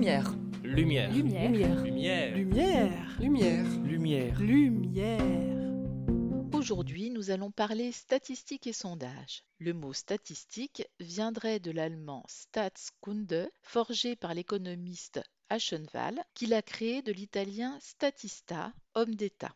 Lumière. Lumière. Lumière. Lumière. Lumière. Lumière. Lumière. Lumière. Aujourd'hui, nous allons parler statistique et sondage. Le mot statistique viendrait de l'allemand Staatskunde, forgé par l'économiste Aschenwall, qui l'a créé de l'italien statista, homme d'État.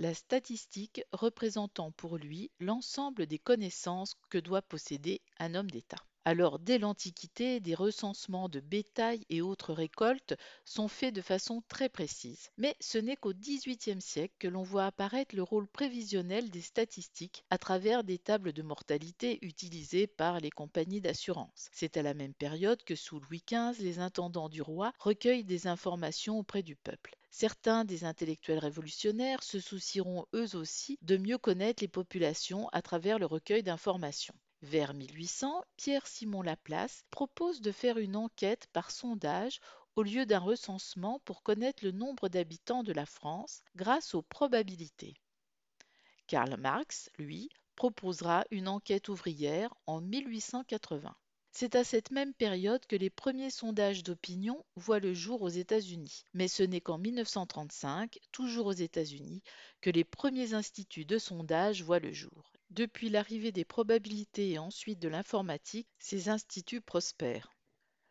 La statistique représentant pour lui l'ensemble des connaissances que doit posséder un homme d'État. Alors, dès l'Antiquité, des recensements de bétail et autres récoltes sont faits de façon très précise. Mais ce n'est qu'au XVIIIe siècle que l'on voit apparaître le rôle prévisionnel des statistiques à travers des tables de mortalité utilisées par les compagnies d'assurance. C'est à la même période que sous Louis XV, les intendants du roi recueillent des informations auprès du peuple. Certains des intellectuels révolutionnaires se soucieront eux aussi de mieux connaître les populations à travers le recueil d'informations. Vers 1800, Pierre-Simon Laplace propose de faire une enquête par sondage au lieu d'un recensement pour connaître le nombre d'habitants de la France grâce aux probabilités. Karl Marx, lui, proposera une enquête ouvrière en 1880. C'est à cette même période que les premiers sondages d'opinion voient le jour aux États-Unis, mais ce n'est qu'en 1935, toujours aux États-Unis, que les premiers instituts de sondage voient le jour. Depuis l'arrivée des probabilités et ensuite de l'informatique, ces instituts prospèrent.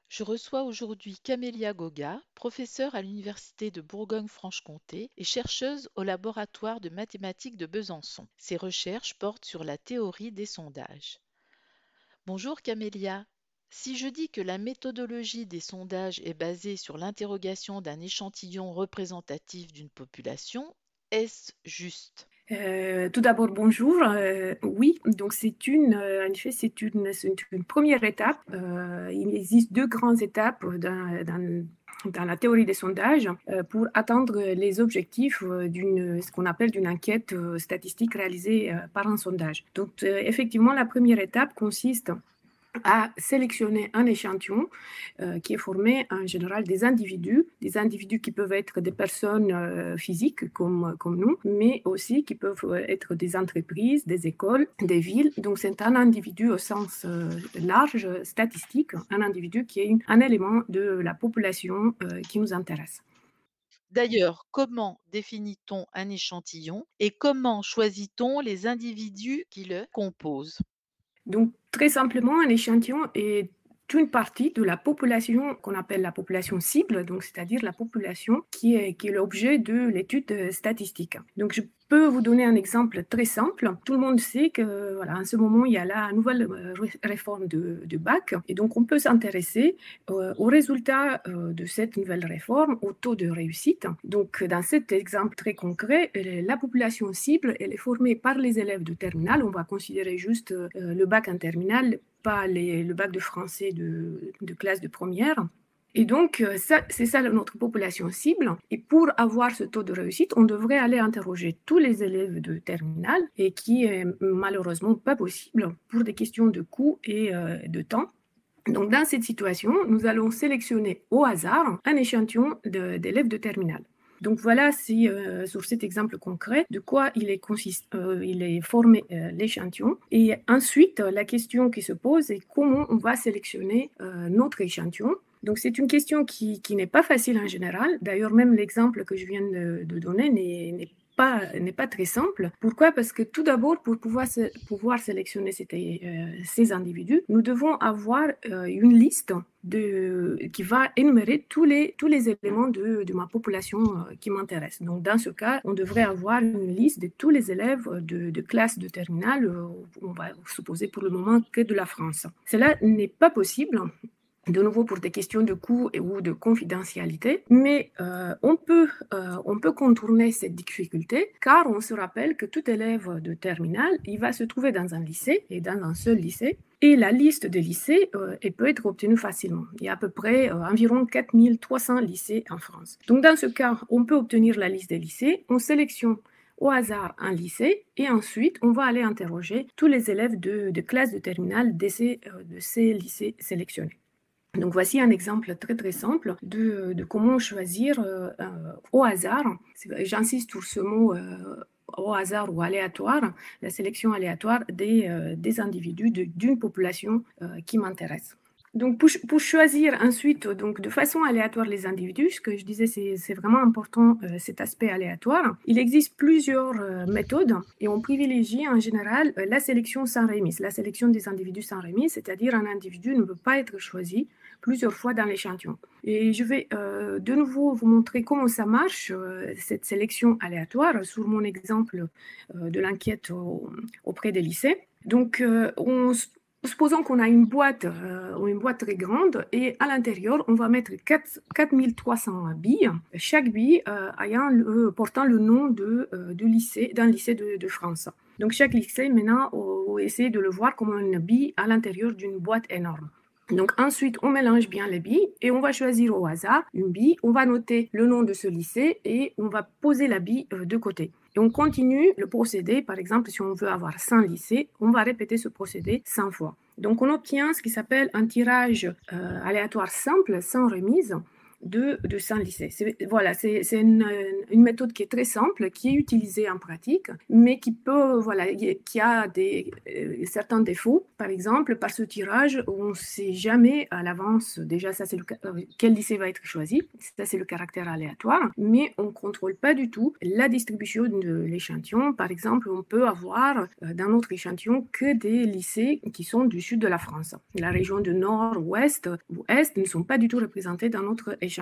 Je reçois aujourd'hui Camélia Goga, professeure à l'Université de Bourgogne-Franche-Comté et chercheuse au laboratoire de mathématiques de Besançon. Ses recherches portent sur la théorie des sondages. Bonjour Camélia. Si je dis que la méthodologie des sondages est basée sur l'interrogation d'un échantillon représentatif d'une population, est-ce juste? Euh, tout d'abord, bonjour. Euh, oui, donc c'est une, euh, en effet, c'est une, première étape. Il existe deux grandes étapes dans, dans- dans la théorie des sondages pour atteindre les objectifs d'une, ce qu'on appelle d'une enquête statistique réalisée par un sondage. Donc, effectivement, la première étape consiste à sélectionner un échantillon euh, qui est formé en général des individus, des individus qui peuvent être des personnes euh, physiques comme, comme nous, mais aussi qui peuvent euh, être des entreprises, des écoles, des villes. Donc c'est un individu au sens euh, large, statistique, un individu qui est un élément de la population euh, qui nous intéresse. D'ailleurs, comment définit-on un échantillon et comment choisit-on les individus qui le composent? Donc, très simplement, un échantillon est une partie de la population qu'on appelle la population cible, donc c'est-à-dire la population qui est, l'objet de l'étude euh, statistique. Donc, je peux vous donner un exemple très simple. Tout le monde sait que, voilà, en ce moment, il y a la nouvelle euh, ré- réforme de, bac, et donc on peut s'intéresser euh, aux résultats de cette nouvelle réforme, au taux de réussite. Donc, dans cet exemple très concret, la population cible, est formée par les élèves de terminale. On va considérer juste le bac en terminale, pas les- le bac de français de, de classe de première. Et donc, euh, c'est ça notre population cible. Et pour avoir ce taux de réussite, on devrait aller interroger tous les élèves de terminale, et qui est malheureusement pas possible pour des questions de coût et euh, de temps. Donc, dans cette situation, nous allons sélectionner au hasard un échantillon de- d'élèves de terminale. Donc voilà, c'est euh, sur cet exemple concret de quoi il est, euh, formé euh, l'échantillon. Et ensuite, la question qui se pose est comment on va sélectionner notre échantillon. Donc c'est une question qui, n'est pas facile en général. D'ailleurs, même l'exemple que je viens de, de donner n'est n'est pas, n'est pas très simple. Pourquoi? Parce que tout d'abord, pour pouvoir, sé- pouvoir sélectionner euh, ces individus, nous devons avoir euh, une liste qui va énumérer tous les, éléments de, ma population euh, qui m'intéresse. Donc, dans ce cas, on devrait avoir une liste de tous les élèves de, de classe de terminale, on va supposer pour le moment que de la France. Cela n'est pas possible de nouveau pour des questions de coût ou de confidentialité, mais euh, on, peut, euh, on peut contourner cette difficulté car on se rappelle que tout élève de terminale, il va se trouver dans un lycée et dans un seul lycée et la liste des lycées euh, peut être obtenue facilement. Il y a à peu près euh, environ 4300 lycées en France. Donc dans ce cas, on peut obtenir la liste des lycées, on sélectionne au hasard un lycée et ensuite on va aller interroger tous les élèves de, classe de terminale de de ces lycées sélectionnés. Donc voici un exemple très très simple de, comment choisir euh, au hasard. J'insiste sur ce mot euh, au hasard ou aléatoire, la sélection aléatoire des, euh, individus d'une population qui m'intéresse. Donc, pour, choisir ensuite, donc, de façon aléatoire les individus, ce que je disais, c'est vraiment important euh, cet aspect aléatoire. Il existe plusieurs euh, méthodes et on privilégie en général euh, la sélection sans remise, la sélection des individus sans remise, c'est-à-dire un individu ne peut pas être choisi plusieurs fois dans l'échantillon. Et je vais de nouveau vous montrer comment ça marche, cette sélection aléatoire, sur mon exemple de l'enquête auprès des lycées. Donc, on Supposons qu'on a une boîte, euh, une boîte très grande et à l'intérieur, on va mettre 4, 4300 billes, chaque bille euh, ayant portant le nom de, euh, lycée, d'un lycée de, France. Donc chaque lycée, maintenant, on, essaie de le voir comme une bille à l'intérieur d'une boîte énorme. Donc ensuite, on mélange bien les billes et on va choisir au hasard une bille. On va noter le nom de ce lycée et on va poser la bille de côté. Et on continue le procédé, par exemple, si on veut avoir 100 lycées, on va répéter ce procédé 100 fois. Donc on obtient ce qui s'appelle un tirage euh, aléatoire simple, sans remise, de, de Saint-Lycée. Voilà, c'est une, méthode qui est très simple, qui est utilisée en pratique, mais qui peut, voilà, qui a des, euh, certains défauts. Par exemple, par ce tirage, on ne sait jamais à l'avance, déjà, ça c'est euh, quel lycée va être choisi, ça c'est le caractère aléatoire, mais on ne contrôle pas du tout la distribution de l'échantillon. Par exemple, on peut avoir euh, dans notre échantillon que des lycées qui sont du sud de la France. La région de nord, ouest ou est ne sont pas du tout représentés dans notre échantillon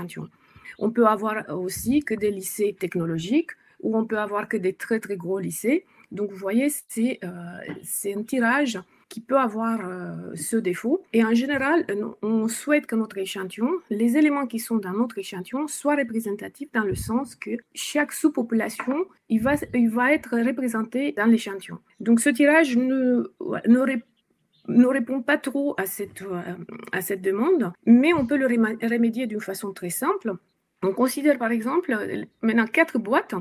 on peut avoir aussi que des lycées technologiques ou on peut avoir que des très très gros lycées. Donc vous voyez, c'est euh, un tirage qui peut avoir euh, ce défaut. Et en général, on souhaite que notre échantillon, les éléments qui sont dans notre échantillon, soient représentatifs dans le sens que chaque sous-population, il va, il va être représenté dans l'échantillon. Donc ce tirage ne, ne répond pas trop à cette, euh, à cette demande, mais on peut le remédier d'une façon très simple. On considère par exemple maintenant quatre boîtes.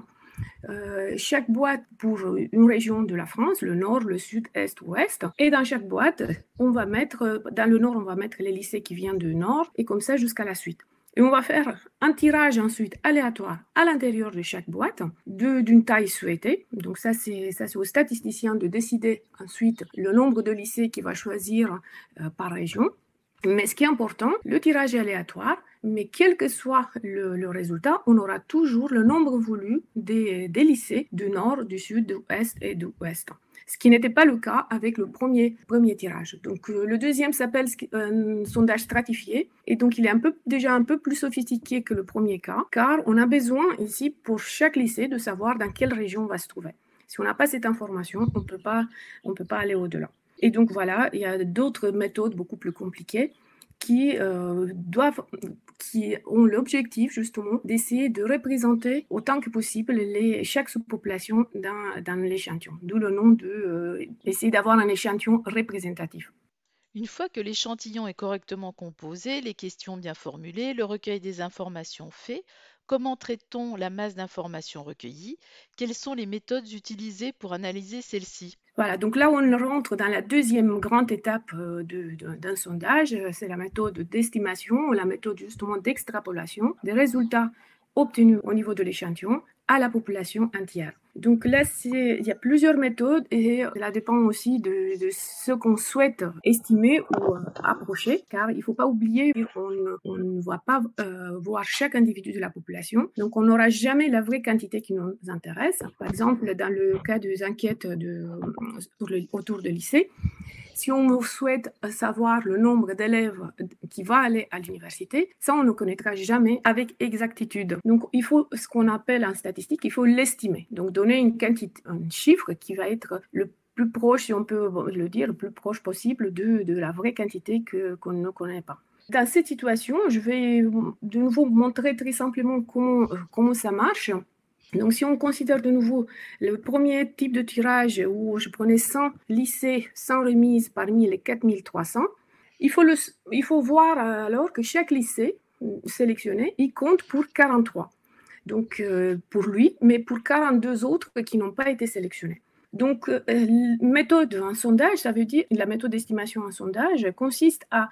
Euh, chaque boîte pour une région de la France, le nord, le sud, est, ouest. Et dans chaque boîte, on va mettre, dans le nord, on va mettre les lycées qui viennent du nord, et comme ça jusqu'à la suite. Et on va faire un tirage ensuite aléatoire à l'intérieur de chaque boîte d'une taille souhaitée. Donc ça, c'est au statisticien de décider ensuite le nombre de lycées qu'il va choisir euh, par région. Mais ce qui est important, le tirage est aléatoire, mais quel que soit le, résultat, on aura toujours le nombre voulu des, des lycées du nord, du sud, de l'est et de l'ouest ce qui n'était pas le cas avec le premier, premier tirage. Donc euh, le deuxième s'appelle un sondage stratifié et donc il est un peu, déjà un peu plus sophistiqué que le premier cas car on a besoin ici pour chaque lycée de savoir dans quelle région on va se trouver. Si on n'a pas cette information, on on peut pas aller au-delà. Et donc voilà, il y a d'autres méthodes beaucoup plus compliquées qui euh, doivent qui ont l'objectif justement d'essayer de représenter autant que possible les, chaque sous-population dans, dans l'échantillon, d'où le nom de euh, d'avoir un échantillon représentatif. Une fois que l'échantillon est correctement composé, les questions bien formulées, le recueil des informations fait, comment traite-t-on la masse d'informations recueillies Quelles sont les méthodes utilisées pour analyser celles-ci? Voilà, donc là, on rentre dans la deuxième grande étape euh, d'un sondage, c'est la méthode d'estimation, la méthode justement d'extrapolation des résultats obtenus au niveau de l'échantillon à la population entière. Donc là, il y a plusieurs méthodes et cela dépend aussi de, ce qu'on souhaite estimer ou approcher, car il ne faut pas oublier qu'on on ne va pas euh, voir chaque individu de la population, donc on n'aura jamais la vraie quantité qui nous intéresse. Par exemple, dans le cas des enquêtes de, autour de lycée, si on souhaite savoir le nombre d'élèves qui va aller à l'université, ça, on ne connaîtra jamais avec exactitude. Donc, il faut ce qu'on appelle en statistique, il faut l'estimer. Donc, donner une quantité, un chiffre qui va être le plus proche, si on peut le dire, le plus proche possible de, de la vraie quantité que, qu'on ne connaît pas. Dans cette situation, je vais de nouveau montrer très simplement comment, comment ça marche. Donc, si on considère de nouveau le premier type de tirage où je prenais 100 lycées sans remise parmi les 4300, il faut, le, il faut voir alors que chaque lycée sélectionné, il compte pour 43. Donc, euh, pour lui, mais pour 42 autres qui n'ont pas été sélectionnés. Donc, euh, méthode en sondage, ça veut dire, la méthode d'estimation en sondage consiste à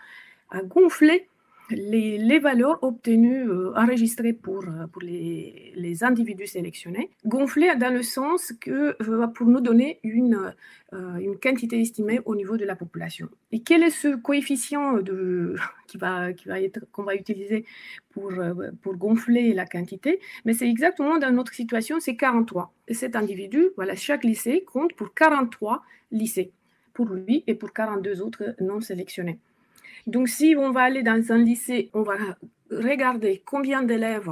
gonfler les, valeurs obtenues, euh, enregistrées pour, euh, pour les, les, individus sélectionnés, gonflées dans le sens que euh, pour nous donner une, une quantité estimée au niveau de la population. Et quel est ce coefficient de, qui va, qui va être, qu'on va utiliser pour, pour gonfler la quantité? Mais c'est exactement dans notre situation, c'est 43. Et cet individu, voilà, chaque lycée compte pour 43 lycées, pour lui et pour 42 autres non sélectionnés. Donc, si on va aller dans un lycée, on va regarder combien d'élèves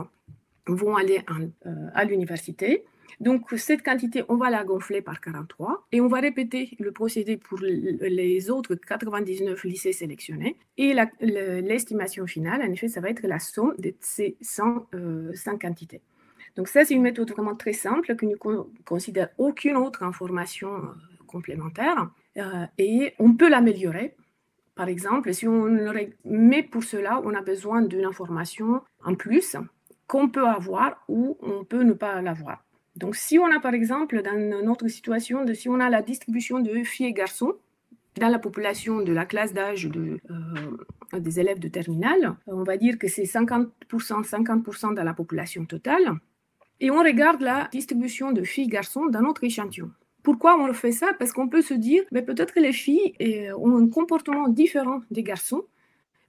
vont aller euh, à l'université. Donc, cette quantité, on va la gonfler par 43 et on va répéter le procédé pour les autres 99 lycées sélectionnés. Et l'estimation finale, en effet, ça va être la somme de ces 100, euh, quantités. Donc, ça, c'est une méthode vraiment très simple que ne considère aucune autre information euh, complémentaire et on peut l'améliorer par exemple, si on met pour cela, on a besoin d'une information en plus qu'on peut avoir ou on peut ne pas l'avoir. Donc, si on a par exemple dans notre situation, de, si on a la distribution de filles et garçons dans la population de la classe d'âge de, euh, des élèves de terminale, on va dire que c'est 50%, 50% dans la population totale. Et on regarde la distribution de filles et garçons dans notre échantillon. Pourquoi on fait ça? Parce qu'on peut se dire, mais peut-être que les filles euh, ont un comportement différent des garçons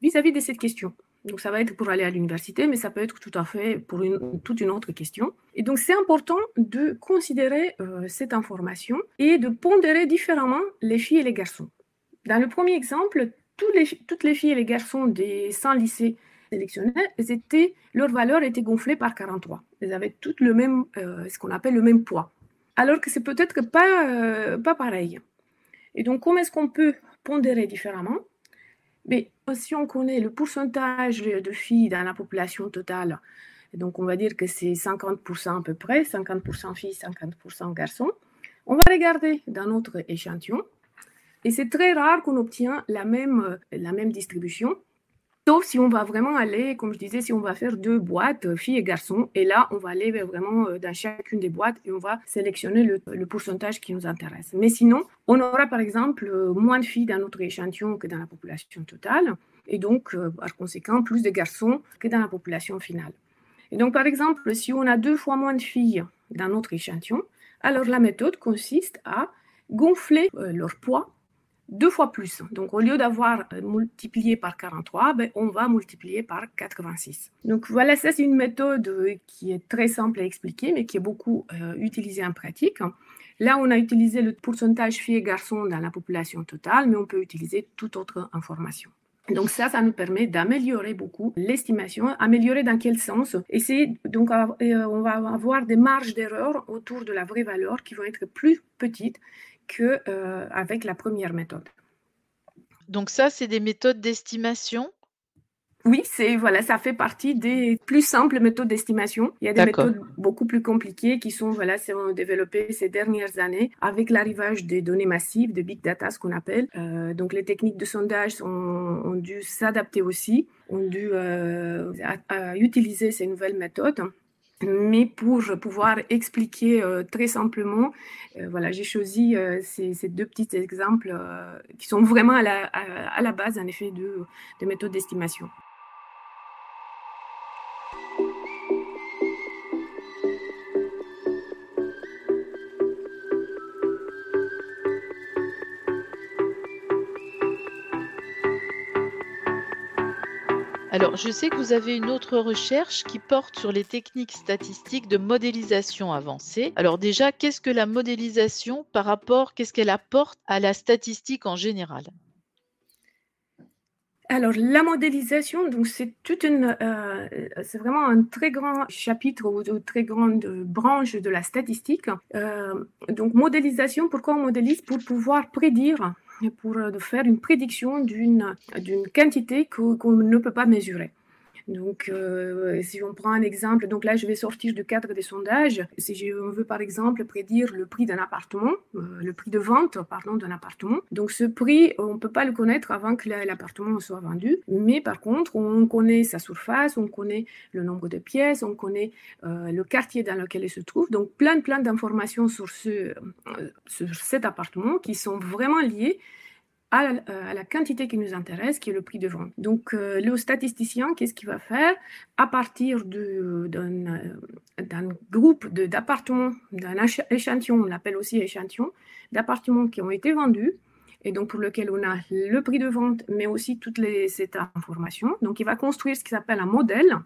vis-à-vis de cette question. Donc ça va être pour aller à l'université, mais ça peut être tout à fait pour une, toute une autre question. Et donc c'est important de considérer euh, cette information et de pondérer différemment les filles et les garçons. Dans le premier exemple, toutes les filles et les garçons des 100 lycées sélectionnés, leur valeur était gonflée par 43. Elles avaient toutes le même, euh, ce qu'on appelle le même poids alors que c'est peut-être pas, euh, pas pareil. Et donc, comment est-ce qu'on peut pondérer différemment? Mais si on connaît le pourcentage de filles dans la population totale, donc on va dire que c'est 50% à peu près, 50% filles, 50% garçons, on va regarder dans notre échantillon. Et c'est très rare qu'on obtient la même, la même distribution. Sauf si on va vraiment aller, comme je disais, si on va faire deux boîtes, euh, filles et garçons, et là, on va aller vraiment euh, dans chacune des boîtes et on va sélectionner le, pourcentage qui nous intéresse. Mais sinon, on aura par exemple euh, moins de filles dans notre échantillon que dans la population totale, et donc, par conséquent, plus de garçons que dans la population finale. Et donc, par exemple, si on a deux fois moins de filles dans notre échantillon, alors la méthode consiste à gonfler leur poids deux fois plus. Donc, au lieu d'avoir euh, multiplié par 43, ben, on va multiplier par 86. Donc, voilà, ça, c'est une méthode euh, qui est très simple à expliquer, mais qui est beaucoup euh, utilisée en pratique. Là, on a utilisé le pourcentage filles et garçons dans la population totale, mais on peut utiliser toute autre information. Donc ça, ça nous permet d'améliorer beaucoup l'estimation. Améliorer dans quel sens c'est donc on va avoir des marges d'erreur autour de la vraie valeur qui vont être plus petites qu'avec euh, avec la première méthode. Donc ça, c'est des méthodes d'estimation? Oui, c'est voilà, ça fait partie des plus simples méthodes d'estimation. Il y a des méthodes beaucoup plus compliquées qui sont voilà, développées ces dernières années avec l'arrivage des données massives, de big data, ce qu'on appelle. Euh, donc les techniques de sondage ont, dû s'adapter aussi, ont dû euh, utiliser ces nouvelles méthodes. Mais pour pouvoir expliquer euh, très simplement, euh, voilà, j'ai choisi euh, ces, deux petits exemples qui sont vraiment à la, base, en effet, de, de méthodes d'estimation. Alors, je sais que vous avez une autre recherche qui porte sur les techniques statistiques de modélisation avancée. Alors déjà, qu'est-ce que la modélisation par rapport, qu'est-ce qu'elle apporte à la statistique en général? Alors, la modélisation, donc c'est toute une, euh, c'est vraiment un très grand chapitre ou une très grande branche de la statistique. Euh, donc, modélisation, pourquoi on modélise? Pour pouvoir prédire pour euh, faire une prédiction d'une quantité qu'on ne peut pas mesurer. Donc, euh, si on prend un exemple, donc là, je vais sortir du cadre des sondages. Si on veut, par exemple, prédire le prix d'un appartement, euh, le prix de vente, pardon, d'un appartement. Donc, ce prix, on ne peut pas le connaître avant que l'appartement soit vendu. Mais par contre, on connaît sa surface, on connaît le nombre de pièces, on connaît euh, le quartier dans lequel il se trouve. Donc, plein, plein d'informations sur, ce, sur cet appartement qui sont vraiment liées à, la quantité qui nous intéresse, qui est le prix de vente. Donc, le statisticien, qu'est-ce qu'il va faire? À partir d'un groupe d'appartements, d'un échantillon, on l'appelle aussi échantillon, d'appartements qui ont été vendus, et donc pour lequel on a le prix de vente, mais aussi toutes les, cette information. Donc, il va construire ce qu'il s'appelle un modèle,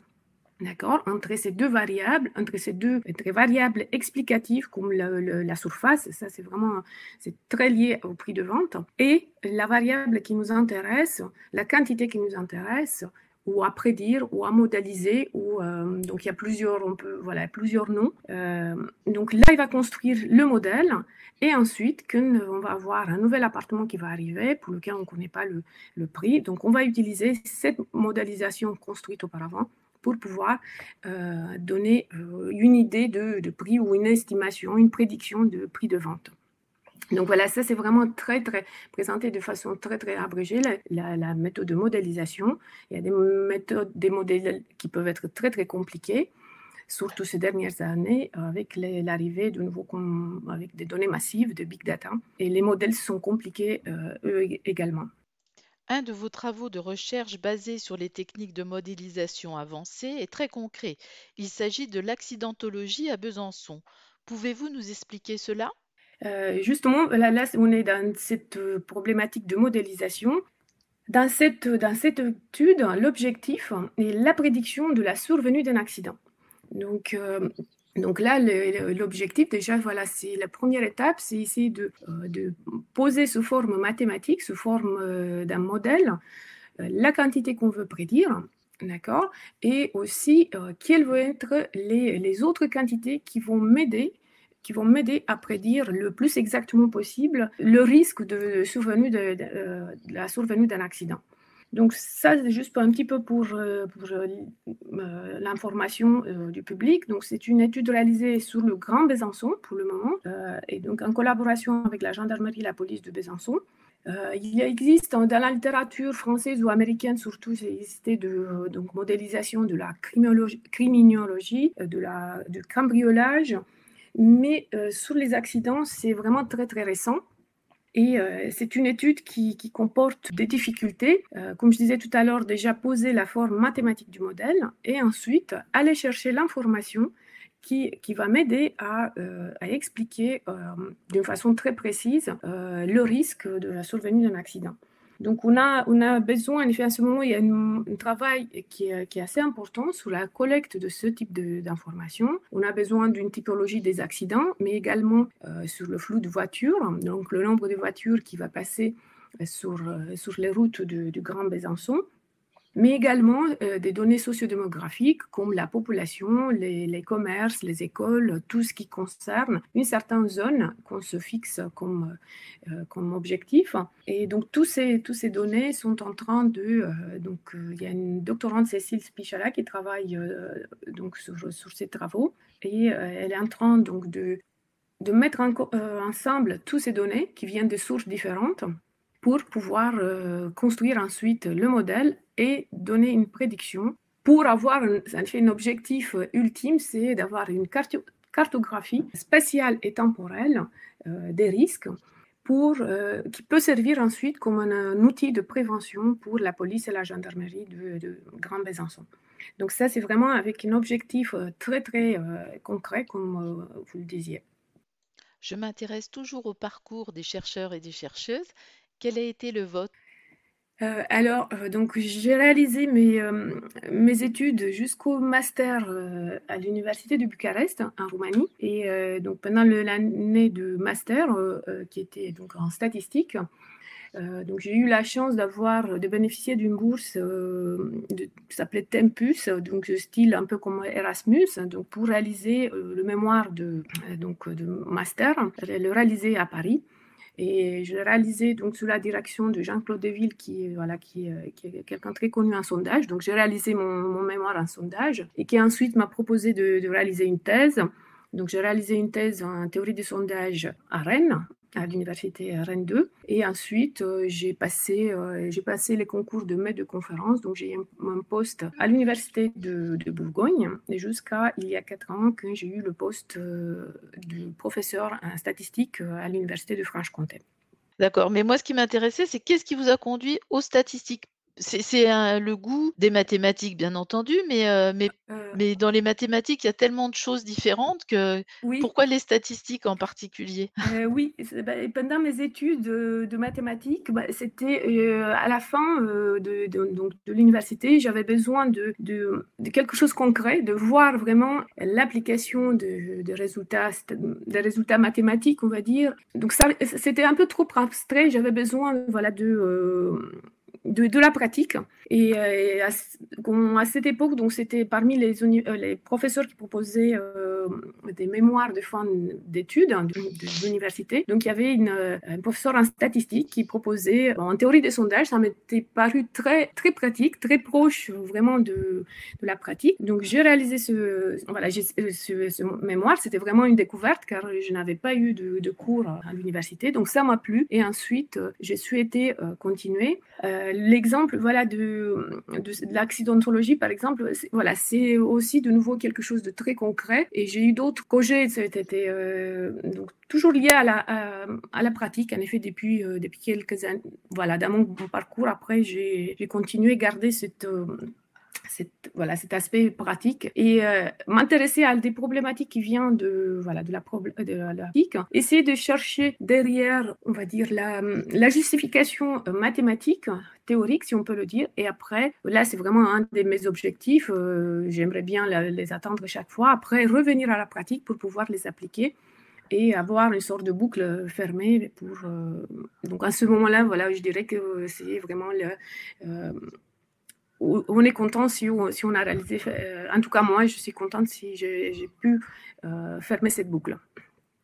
d'accord, entre ces deux variables, entre ces deux variables explicatives comme la surface, ça c'est vraiment, c'est très lié au prix de vente, et la variable qui nous intéresse, la quantité qui nous intéresse, ou à prédire ou à modéliser. Ou, euh, donc il y a plusieurs, on peut, voilà, plusieurs noms. Euh, donc là, il va construire le modèle et ensuite, on va avoir un nouvel appartement qui va arriver pour lequel on ne connaît pas le, le, prix, donc on va utiliser cette modélisation construite auparavant pour pouvoir euh, donner une idée de, de prix ou une estimation, une prédiction de prix de vente. Donc voilà, ça c'est vraiment très, très présenté de façon très, très abrégée, la, méthode de modélisation. Il y a des méthodes, des modèles qui peuvent être très, très compliqués, surtout ces dernières années, avec l'arrivée de nouveaux, avec des données massives, de big data. Et les modèles sont compliqués, euh, eux également. Un de vos travaux de recherche basés sur les techniques de modélisation avancées est très concret. Il s'agit de l'accidentologie à Besançon. Pouvez-vous nous expliquer cela? Euh, justement, là, on est dans cette euh, problématique de modélisation. Dans cette, étude, l'objectif est la prédiction de la survenue d'un accident. Euh, donc là, l'objectif, déjà, voilà, c'est la première étape, c'est essayer de, de, poser sous forme mathématique, sous forme d'un modèle, la quantité qu'on veut prédire, d'accord Et aussi, quelles vont être les, autres quantités qui vont m'aider qui vont m'aider à prédire le plus exactement possible le risque de, de, euh, la survenue d'un accident. Donc ça, c'est juste un petit peu pour, euh, pour euh, l'information du public. Donc c'est une étude réalisée sur le Grand Besançon pour le moment, et donc en collaboration avec la gendarmerie et la police de Besançon. il existe dans la littérature française ou américaine surtout, il existé de donc modélisation de la criminologie, de la, du cambriolage, mais euh, sur les accidents, c'est vraiment très très récent. Et euh, c'est une étude qui, comporte des difficultés. Euh, comme je disais tout à l'heure, déjà poser la forme mathématique du modèle et ensuite aller chercher l'information qui, va m'aider à, à, expliquer d'une façon très précise le risque de la survenue d'un accident. Donc, on a, besoin, en effet, à ce moment, il y a un, travail qui est, assez important sur la collecte de ce type d'informations. On a besoin d'une typologie des accidents, mais également euh, sur le flux de voitures, donc le nombre de voitures qui va passer euh, euh, sur les routes du Grand Besançon mais également euh, des données sociodémographiques comme la population, les, commerces, les écoles, tout ce qui concerne une certaine zone qu'on se fixe comme, euh, comme objectif. Et donc, tous ces, tous ces données sont en train de... Euh, donc, il y a une doctorante, Cécile Spichala, qui travaille donc, sur, sur, ces travaux et elle est en train donc, de, de mettre ensemble toutes ces données qui viennent de sources différentes pour pouvoir construire ensuite le modèle et donner une prédiction pour avoir un, objectif euh, ultime, c'est d'avoir une cartographie spatiale et temporelle euh, des risques euh, qui peut servir ensuite comme un, outil de prévention pour la police et la gendarmerie de, Grand Besançon. Donc ça, c'est vraiment avec un objectif très, très concret, comme vous le disiez. Je m'intéresse toujours au parcours des chercheurs et des chercheuses. Quel a été le vote? Euh, alors, euh, donc j'ai réalisé mes, euh, mes études jusqu'au master à l'université de Bucarest en Roumanie. Et donc pendant l'année de master, qui était donc en statistique, donc j'ai eu la chance d'avoir de bénéficier d'une bourse qui s'appelait Tempus, donc style un peu comme Erasmus, donc pour réaliser le mémoire de donc de master, le réaliser à Paris. Et je réalisé donc sous la direction de Jean-Claude Deville, qui, voilà, qui, euh, qui est quelqu'un très connu en sondage. Donc j'ai réalisé mon, mon, mémoire en sondage et qui ensuite m'a proposé de, de, réaliser une thèse. Donc j'ai réalisé une thèse en théorie du sondage à Rennes, à l'université Rennes 2. Et ensuite, euh, j'ai passé, euh, j'ai passé les concours de maître de conférence. Donc, j'ai eu un poste à l'université de, de, Bourgogne. Et jusqu'à il y a quatre ans, que j'ai eu le poste euh, de professeur en statistique à l'université de Franche-Comté. D'accord, mais moi ce qui m'intéressait, c'est qu'est-ce qui vous a conduit aux statistiques? C'est le goût des mathématiques, bien entendu, mais heu, mais Heu mais dans les mathématiques, il y a tellement de choses différentes que Oui. pourquoi les statistiques en particulier? Heu, oui, bah, pendant mes études, de mathématiques, bah, c'était, à la fin, de de donc de l'université, j'avais besoin de de de quelque chose concret, de voir vraiment l'application de des résultats des résultats mathématiques, on va dire. Donc ça c'était un peu trop abstrait, j'avais besoin, voilà, de, de de la pratique et et à cette époque, donc c'était parmi les les professeurs qui proposaient, hem, des mémoires de fin d'études, hein, de de l'université. Donc il y avait un professeur en statistique qui proposait en théorie des sondages, ça m'était paru très très pratique, très proche vraiment de la pratique. Donc j'ai réalisé ce voilà, mémoire, c'était vraiment une découverte car je n'avais pas eu de cours à l'université, donc ça m'a plu et ensuite, j'ai souhaité, continuer. L'exemple, voilà, de de de l'accidentologie, par exemple, voilà, c'est aussi de nouveau quelque chose de très concret. Et j'ai eu d'autres projets, c'était, heu, donc toujours lié à la à à la pratique, en effet, depuis, heu, depuis quelques ann voilà, dans mon parcours après j'ai continué, gardé cette, cette voilà, cet aspect pratique et heu, m'intéresser à des problématiques qui vient de voilà, de la prob de pratique. Essayer de chercher derrière, on va dire la, la justification mathématique, théorique, si on peut le dire et après, là, c'est vraiment un de mes objectifs, j'aimerais bien les atteindre chaque fois. Après, revenir à la pratique pour pouvoir les appliquer et avoir une sorte de boucle fermée pour, donc à ce moment-là, voilà, je dirais que c'est vraiment le, on est content si on si on a réalisé heu, en tout cas moi, je suis contente si j'ai pu, heu, fermer cette boucle.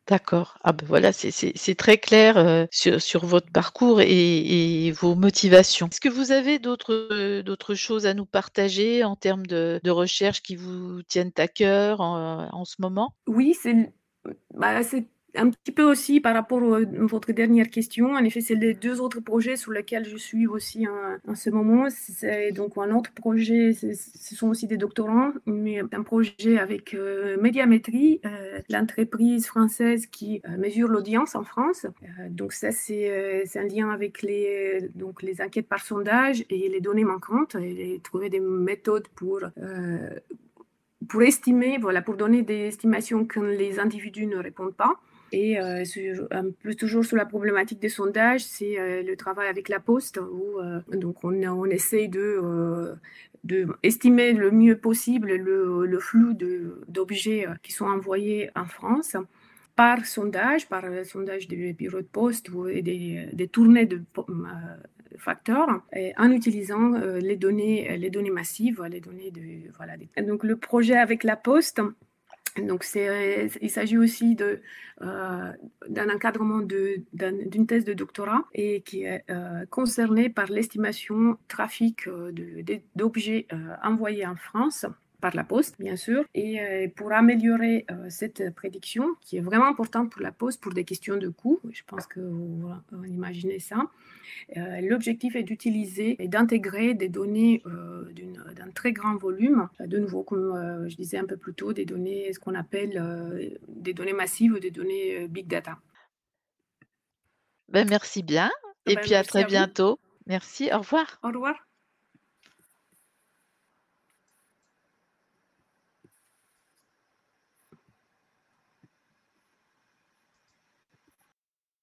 D'accord. Ah bah, voilà, c'est très clair, heu, sur sur votre parcours et et vos motivations. Est-ce que vous avez d'autres, choses à nous partager en termes de de recherche qui vous tiennent à cœur en en ce moment? Oui, c'est bah, c'est un petit peu aussi par rapport au votre dernière question. En effet, c'est les 2 autres projets sur lesquels je suis aussi en ce moment. C'est donc un autre projet, ce sont aussi des doctorants, mais un projet avec, heu, Médiamétrie, heu, l'entreprise française qui, heu, mesure l'audience en France. Heu, donc ça, c'est, un lien avec les donc les enquêtes par sondage et les données manquantes et trouver des méthodes pour, pour estimer, voilà, pour donner des estimations quand les individus ne répondent pas et sur un peu toujours sur la problématique des sondages, c'est, heu, le travail avec La Poste où, heu, donc on on essaye de, heu, d'estimer le mieux possible le le flux d'objets, qui sont envoyés en France par sondage, par sondage des bureaux de poste ou des des tournées de facteurs en utilisant, les données les données massives, les données de voilà, donc le projet avec La Poste, donc il s'agit aussi heu, d'un encadrement d'une thèse de doctorat et qui est, heu, concerné par l'estimation trafic, des d'objets, heu, envoyés en France par La Poste, bien sûr et heu, pour améliorer, heu, cette prédiction qui est vraiment importante pour La Poste pour des questions de coût, je pense que vous vous imaginez ça. Heu, l'objectif est d'utiliser et d'intégrer des données, d'un très grand volume, de nouveau, comme, je disais un peu plus tôt, des données, ce qu'on appelle, des données massives ou des données, big data. Bah, merci bien et bah, puis à très à vous. bientôt. Merci, au revoir. Au revoir.